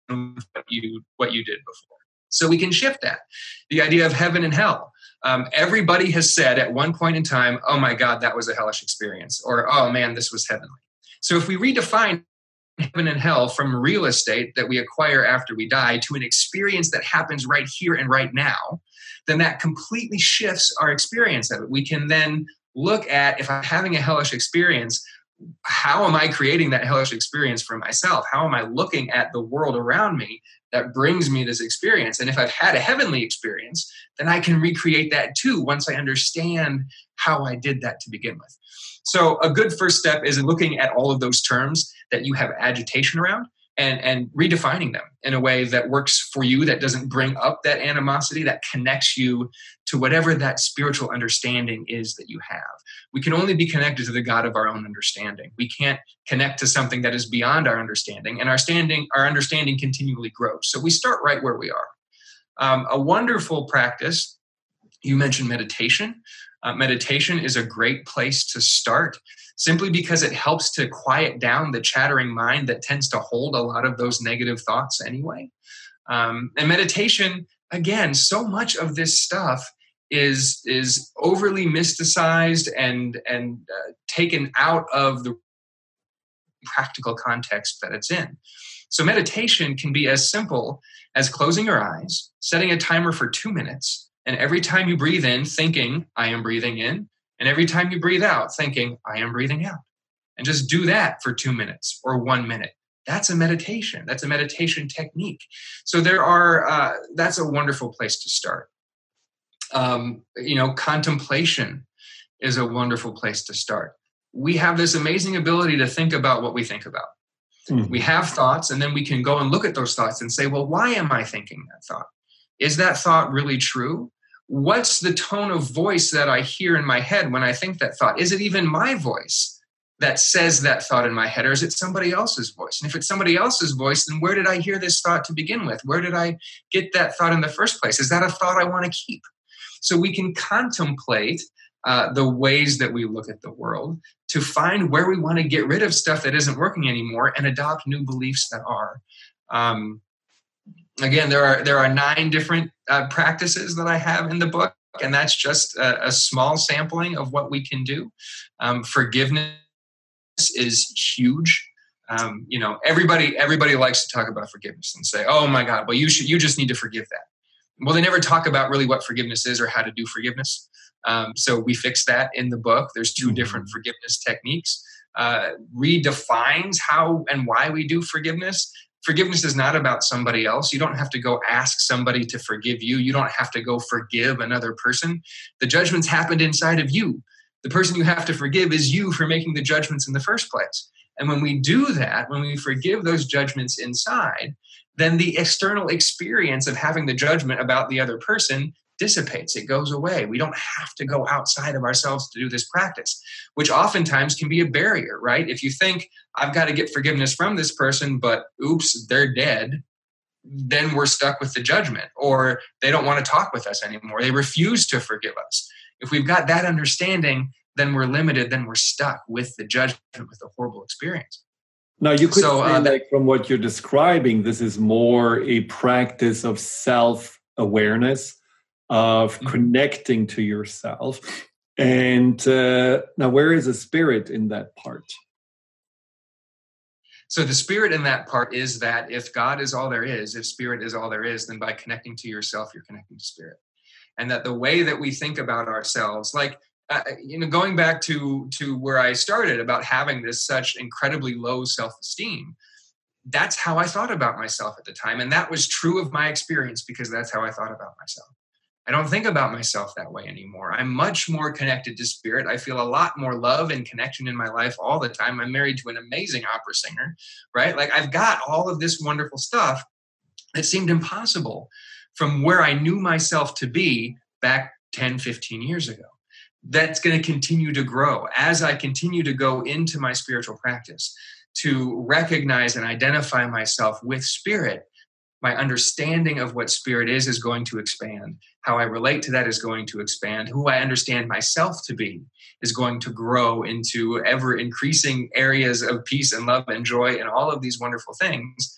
what you what you did before. So we can shift that. The idea of heaven and hell. Um, everybody has said at one point in time, oh my God, that was a hellish experience, or oh man, this was heavenly. So if we redefine heaven and hell from real estate that we acquire after we die to an experience that happens right here and right now, then that completely shifts our experience of it. We can then look at if I'm having a hellish experience, how am I creating that hellish experience for myself? How am I looking at the world around me that brings me this experience? And if I've had a heavenly experience, then I can recreate that too once I understand how I did that to begin with. So, a good first step is looking at all of those terms that you have agitation around and, and redefining them in a way that works for you, that doesn't bring up that animosity, that connects you to whatever that spiritual understanding is that you have. We can only be connected to the God of our own understanding. We can't connect to something that is beyond our understanding, and our standing, our understanding continually grows. So we start right where we are. Um, a wonderful practice. You mentioned meditation. Uh, meditation is a great place to start simply because it helps to quiet down the chattering mind that tends to hold a lot of those negative thoughts anyway. Um, and meditation, again, so much of this stuff is is overly mysticized and and uh, taken out of the practical context that it's in. So meditation can be as simple as closing your eyes, setting a timer for 2 minutes, and every time you breathe in, thinking, I am breathing in. And every time you breathe out, thinking, I am breathing out. And just do that for two minutes or one minute. That's a meditation. That's a meditation technique. So there are, uh, that's a wonderful place to start. Um, you know, contemplation is a wonderful place to start. We have this amazing ability to think about what we think about. Mm-hmm. We have thoughts, and then we can go and look at those thoughts and say, well, why am I thinking that thought? Is that thought really true? What's the tone of voice that I hear in my head when I think that thought? Is it even my voice that says that thought in my head, or is it somebody else's voice? And if it's somebody else's voice, then where did I hear this thought to begin with? Where did I get that thought in the first place? Is that a thought I want to keep? So we can contemplate uh, the ways that we look at the world to find where we want to get rid of stuff that isn't working anymore and adopt new beliefs that are. Um, again, there are there are nine different uh, practices that I have in the book, and that's just a, a small sampling of what we can do. Um, forgiveness is huge. Um, you know, everybody everybody likes to talk about forgiveness and say, "Oh my God, well you should you just need to forgive that." Well, they never talk about really what forgiveness is or how to do forgiveness. Um, so we fix that in the book. There's 2 mm-hmm. different forgiveness techniques. Uh, redefines how and why we do forgiveness forgiveness is not about somebody else. You don't have to go ask somebody to forgive you. You don't have to go forgive another person. The judgment's happened inside of you. The person you have to forgive is you for making the judgments in the first place. And when we do that, when we forgive those judgments inside, then the external experience of having the judgment about the other person dissipates, it goes away. We don't have to go outside of ourselves to do this practice, which oftentimes can be a barrier, right? If you think, I've got to get forgiveness from this person, but oops, they're dead, then we're stuck with the judgment, or they don't want to talk with us anymore. They refuse to forgive us. If we've got that understanding, then we're limited, then we're stuck with the judgment, with the horrible experience. Now, you could so, say, uh, like, from what you're describing, this is more a practice of self awareness of mm-hmm. connecting to yourself. And uh, now, where is the spirit in that part? So, the spirit in that part is that if God is all there is, if spirit is all there is, then by connecting to yourself, you're connecting to spirit. And that the way that we think about ourselves, like, uh, you know, going back to to where I started about having this such incredibly low self esteem, that's how I thought about myself at the time, and that was true of my experience because that's how I thought about myself. I don't think about myself that way anymore. I'm much more connected to spirit. I feel a lot more love and connection in my life all the time. I'm married to an amazing opera singer, right? Like I've got all of this wonderful stuff that seemed impossible from where I knew myself to be back 10, 15 years ago. That's going to continue to grow. As I continue to go into my spiritual practice to recognize and identify myself with spirit my understanding of what spirit is is going to expand. How i relate to that is going to expand. Who i understand myself to be is going to grow into ever increasing areas of peace and love and joy and all of these wonderful things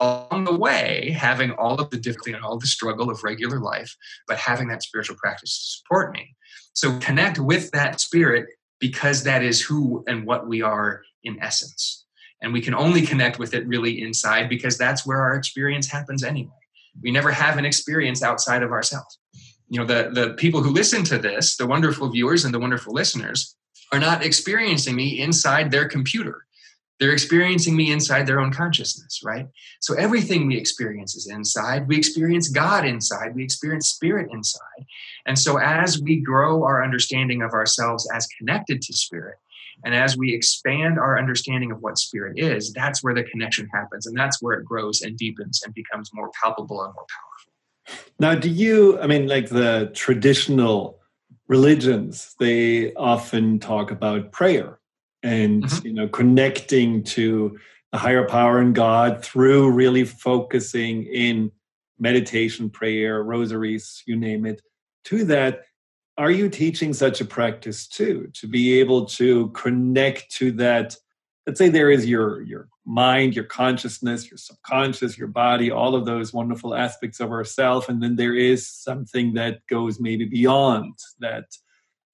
along the way having all of the difficulty and all the struggle of regular life but having that spiritual practice to support me so connect with that spirit because that is who and what we are in essence and we can only connect with it really inside because that's where our experience happens anyway. We never have an experience outside of ourselves. You know, the, the people who listen to this, the wonderful viewers and the wonderful listeners, are not experiencing me inside their computer. They're experiencing me inside their own consciousness, right? So everything we experience is inside. We experience God inside. We experience spirit inside. And so as we grow our understanding of ourselves as connected to spirit, and as we expand our understanding of what spirit is, that's where the connection happens. And that's where it grows and deepens and becomes more palpable and more powerful. Now, do you, I mean, like the traditional religions, they often talk about prayer and, mm-hmm. you know, connecting to a higher power in God through really focusing in meditation, prayer, rosaries, you name it, to that are you teaching such a practice too to be able to connect to that let's say there is your your mind your consciousness your subconscious your body all of those wonderful aspects of ourself and then there is something that goes maybe beyond that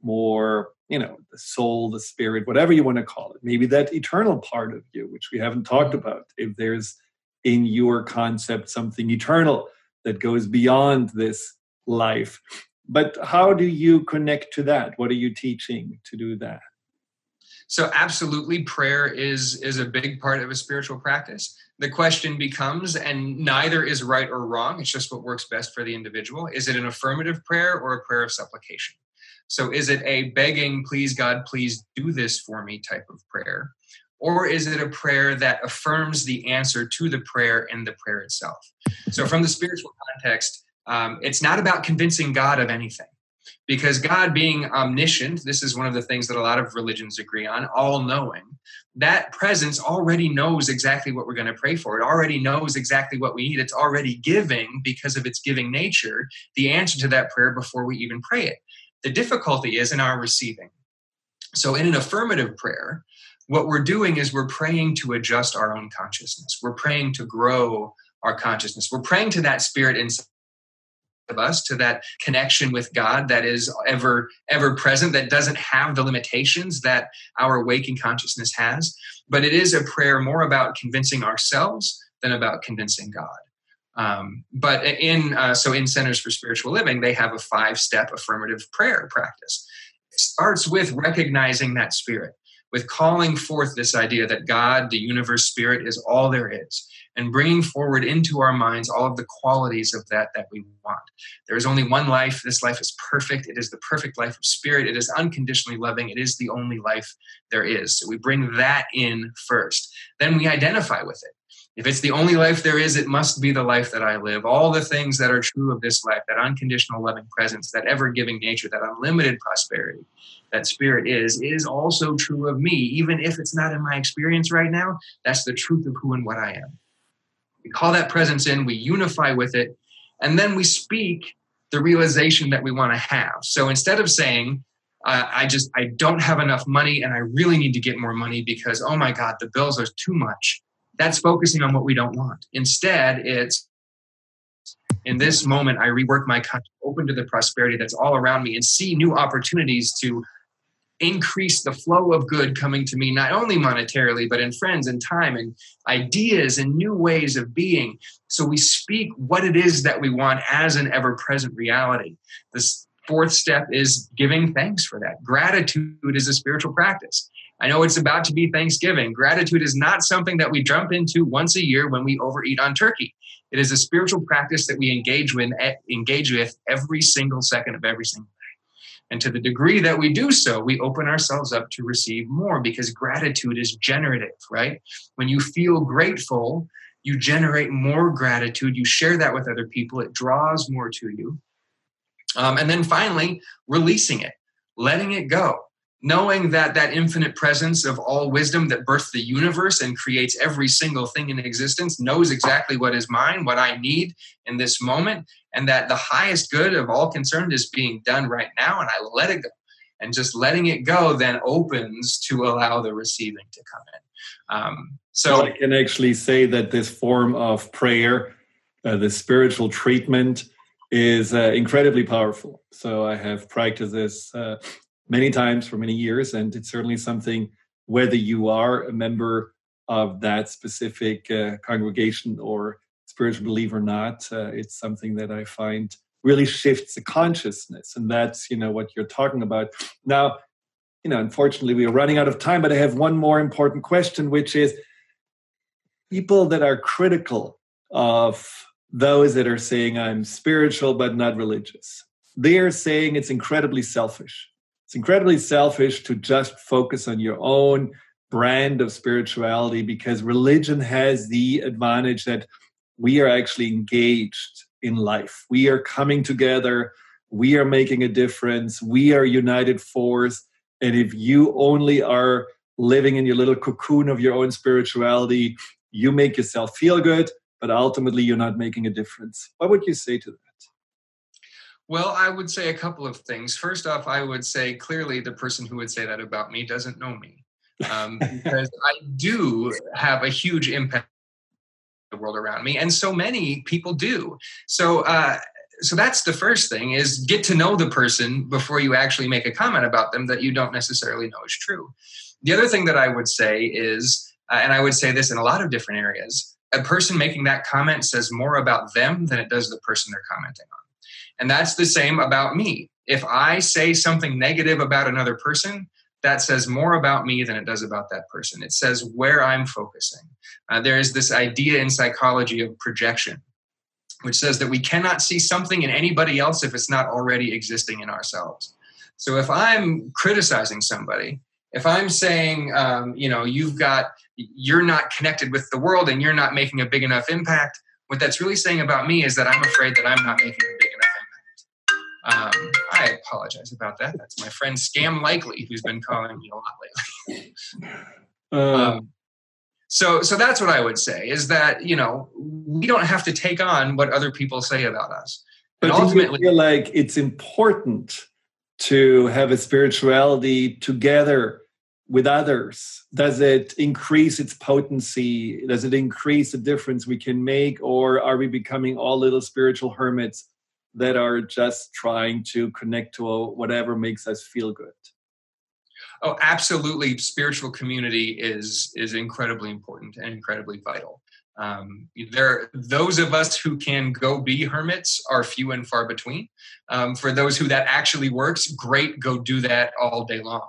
more you know the soul the spirit whatever you want to call it. Maybe that eternal part of you which we haven't talked about. If there's in your concept something eternal that goes beyond this life. But how do you connect to that? What are you teaching to do that? So absolutely prayer is is a big part of a spiritual practice. The question becomes and neither is right or wrong it's just what works best for the individual is it an affirmative prayer or a prayer of supplication so is it a begging please god please do this for me type of prayer or is it a prayer that affirms the answer to the prayer in the prayer itself so from the spiritual context um, it's not about convincing God of anything because God being omniscient, this is one of the things that a lot of religions agree on, all knowing, that presence already knows exactly what we're going to pray for. It already knows exactly what we need. It's already giving because of its giving nature the answer to that prayer before we even pray it. The difficulty is in our receiving. So, in an affirmative prayer, what we're doing is we're praying to adjust our own consciousness. We're praying to grow our consciousness. We're praying to that spirit inside of us to that connection with God that is ever ever present that doesn't have the limitations that our waking consciousness has but it is a prayer more about convincing ourselves than about convincing God um, but in uh, so in centers for spiritual living they have a five step affirmative prayer practice it starts with recognizing that spirit with calling forth this idea that God, the universe, spirit, is all there is, and bringing forward into our minds all of the qualities of that that we want. There is only one life. This life is perfect. It is the perfect life of spirit. It is unconditionally loving. It is the only life there is. So we bring that in first. Then we identify with it. If it's the only life there is, it must be the life that I live. All the things that are true of this life, that unconditional loving presence, that ever giving nature, that unlimited prosperity, that spirit is, is also true of me. Even if it's not in my experience right now, that's the truth of who and what I am. We call that presence in, we unify with it, and then we speak the realization that we want to have. So instead of saying, uh, I just I don't have enough money and I really need to get more money because oh my god the bills are too much that's focusing on what we don't want. Instead, it's in this moment, I rework my conscience, open to the prosperity that's all around me, and see new opportunities to increase the flow of good coming to me, not only monetarily, but in friends and time and ideas and new ways of being. So we speak what it is that we want as an ever present reality. This fourth step is giving thanks for that. Gratitude is a spiritual practice. I know it's about to be Thanksgiving. Gratitude is not something that we jump into once a year when we overeat on turkey. It is a spiritual practice that we engage with, engage with every single second of every single day. And to the degree that we do so, we open ourselves up to receive more because gratitude is generative, right? When you feel grateful, you generate more gratitude. You share that with other people, it draws more to you. Um, and then finally, releasing it, letting it go knowing that that infinite presence of all wisdom that birthed the universe and creates every single thing in existence knows exactly what is mine what i need in this moment and that the highest good of all concerned is being done right now and i let it go. And just letting it go then opens to allow the receiving to come in. Um, so i can actually say that this form of prayer uh, the spiritual treatment is uh, incredibly powerful. So i have practiced this uh, many times for many years, and it's certainly something whether you are a member of that specific uh, congregation or spiritual belief or not, uh, it's something that I find really shifts the consciousness, and that's you know what you're talking about now. You know, unfortunately, we are running out of time, but I have one more important question, which is people that are critical of those that are saying I'm spiritual but not religious. They are saying it's incredibly selfish it's incredibly selfish to just focus on your own brand of spirituality because religion has the advantage that we are actually engaged in life. We are coming together. We are making a difference. We are united force. And if you only are living in your little cocoon of your own spirituality, you make yourself feel good, but ultimately you're not making a difference. What would you say to that? Well, I would say a couple of things. First off, I would say clearly the person who would say that about me doesn't know me. Um, because I do have a huge impact the world around me and so many people do so uh, so that's the first thing is get to know the person before you actually make a comment about them that you don't necessarily know is true the other thing that i would say is uh, and i would say this in a lot of different areas a person making that comment says more about them than it does the person they're commenting on and that's the same about me. If I say something negative about another person, that says more about me than it does about that person. It says where I'm focusing. Uh, there is this idea in psychology of projection, which says that we cannot see something in anybody else if it's not already existing in ourselves. So if I'm criticizing somebody, if I'm saying, um, you know, you've got, you're not connected with the world and you're not making a big enough impact, what that's really saying about me is that I'm afraid that I'm not making a big um, I apologize about that. That's my friend Scam Likely, who's been calling me a lot lately. um, um, so, so that's what I would say is that you know we don't have to take on what other people say about us, but ultimately, feel like it's important to have a spirituality together with others? Does it increase its potency? Does it increase the difference we can make, or are we becoming all little spiritual hermits that are just trying to connect to whatever makes us feel good. Oh absolutely. Spiritual community is is incredibly important and incredibly vital. Um, there those of us who can go be hermits are few and far between. Um, for those who that actually works great go do that all day long.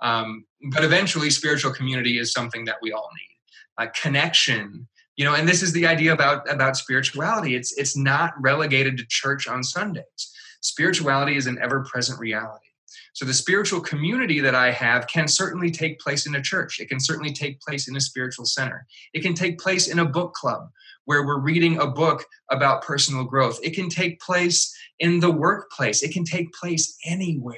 Um, but eventually, spiritual community is something that we all need. Uh, connection, you know, and this is the idea about about spirituality. It's it's not relegated to church on Sundays. Spirituality is an ever present reality. So the spiritual community that I have can certainly take place in a church. It can certainly take place in a spiritual center. It can take place in a book club where we're reading a book about personal growth. It can take place in the workplace. It can take place anywhere.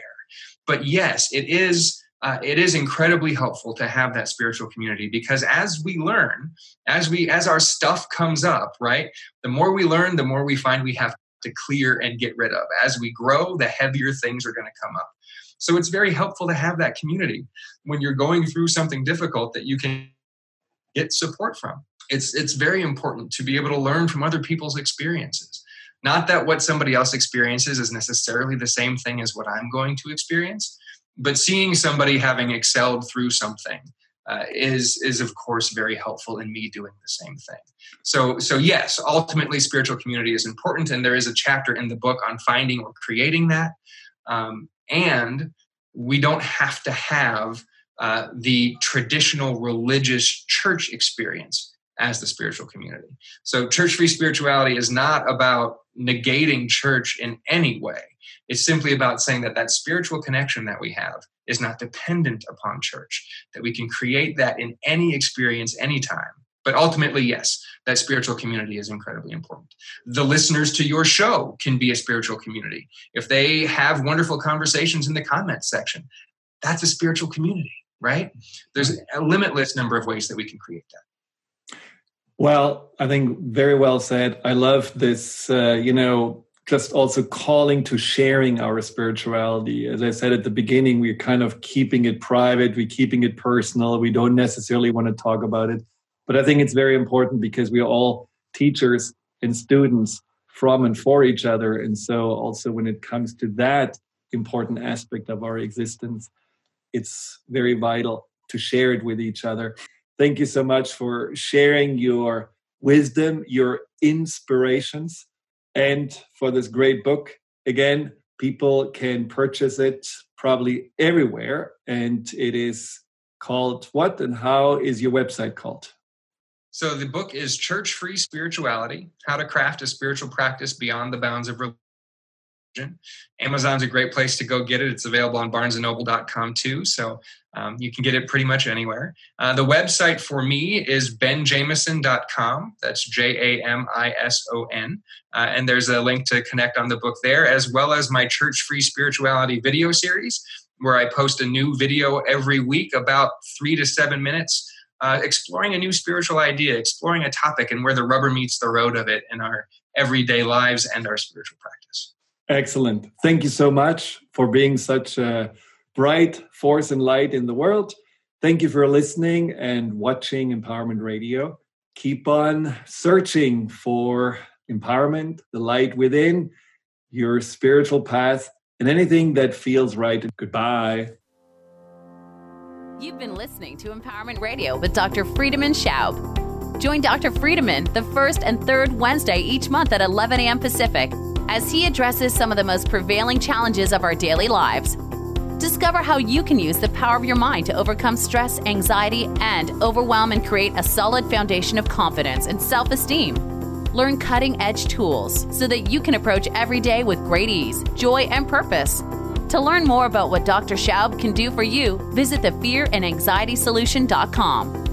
But yes, it is uh, it is incredibly helpful to have that spiritual community because as we learn as we as our stuff comes up right the more we learn the more we find we have to clear and get rid of as we grow the heavier things are going to come up so it's very helpful to have that community when you're going through something difficult that you can get support from. It's it's very important to be able to learn from other people's experiences. Not that what somebody else experiences is necessarily the same thing as what I'm going to experience, but seeing somebody having excelled through something uh, is is of course very helpful in me doing the same thing. So so yes, ultimately spiritual community is important, and there is a chapter in the book on finding or creating that. Um, and we don't have to have uh, the traditional religious church experience as the spiritual community. So, church free spirituality is not about negating church in any way. It's simply about saying that that spiritual connection that we have is not dependent upon church, that we can create that in any experience, anytime. But ultimately, yes, that spiritual community is incredibly important. The listeners to your show can be a spiritual community. If they have wonderful conversations in the comments section, that's a spiritual community, right? There's a limitless number of ways that we can create that. Well, I think very well said. I love this, uh, you know, just also calling to sharing our spirituality. As I said at the beginning, we're kind of keeping it private, we're keeping it personal. We don't necessarily want to talk about it but I think it's very important because we are all teachers and students from and for each other. And so, also, when it comes to that important aspect of our existence, it's very vital to share it with each other. Thank you so much for sharing your wisdom, your inspirations, and for this great book. Again, people can purchase it probably everywhere. And it is called what and how is your website called? So the book is Church Free Spirituality How to Craft a Spiritual Practice Beyond the Bounds of Religion. Amazon's a great place to go get it. It's available on barnesandnoble.com too. So um, you can get it pretty much anywhere. Uh, the website for me is benjamison.com. That's J A M I S O N. Uh, and there's a link to connect on the book there, as well as my Church Free Spirituality video series, where I post a new video every week, about three to seven minutes uh, exploring a new spiritual idea, exploring a topic, and where the rubber meets the road of it in our everyday lives and our spiritual practice. Excellent. Thank you so much for being such a bright force and light in the world. Thank you for listening and watching Empowerment Radio. Keep on searching for empowerment, the light within, your spiritual path, and anything that feels right. Goodbye. You've been listening to Empowerment Radio with Dr. Friedemann Schaub. Join Dr. Friedemann the first and third Wednesday each month at 11 a.m. Pacific as he addresses some of the most prevailing challenges of our daily lives. Discover how you can use the power of your mind to overcome stress, anxiety, and overwhelm and create a solid foundation of confidence and self esteem. Learn cutting edge tools so that you can approach every day with great ease, joy, and purpose. To learn more about what Dr. Schaub can do for you, visit the fearandanxietysolution.com.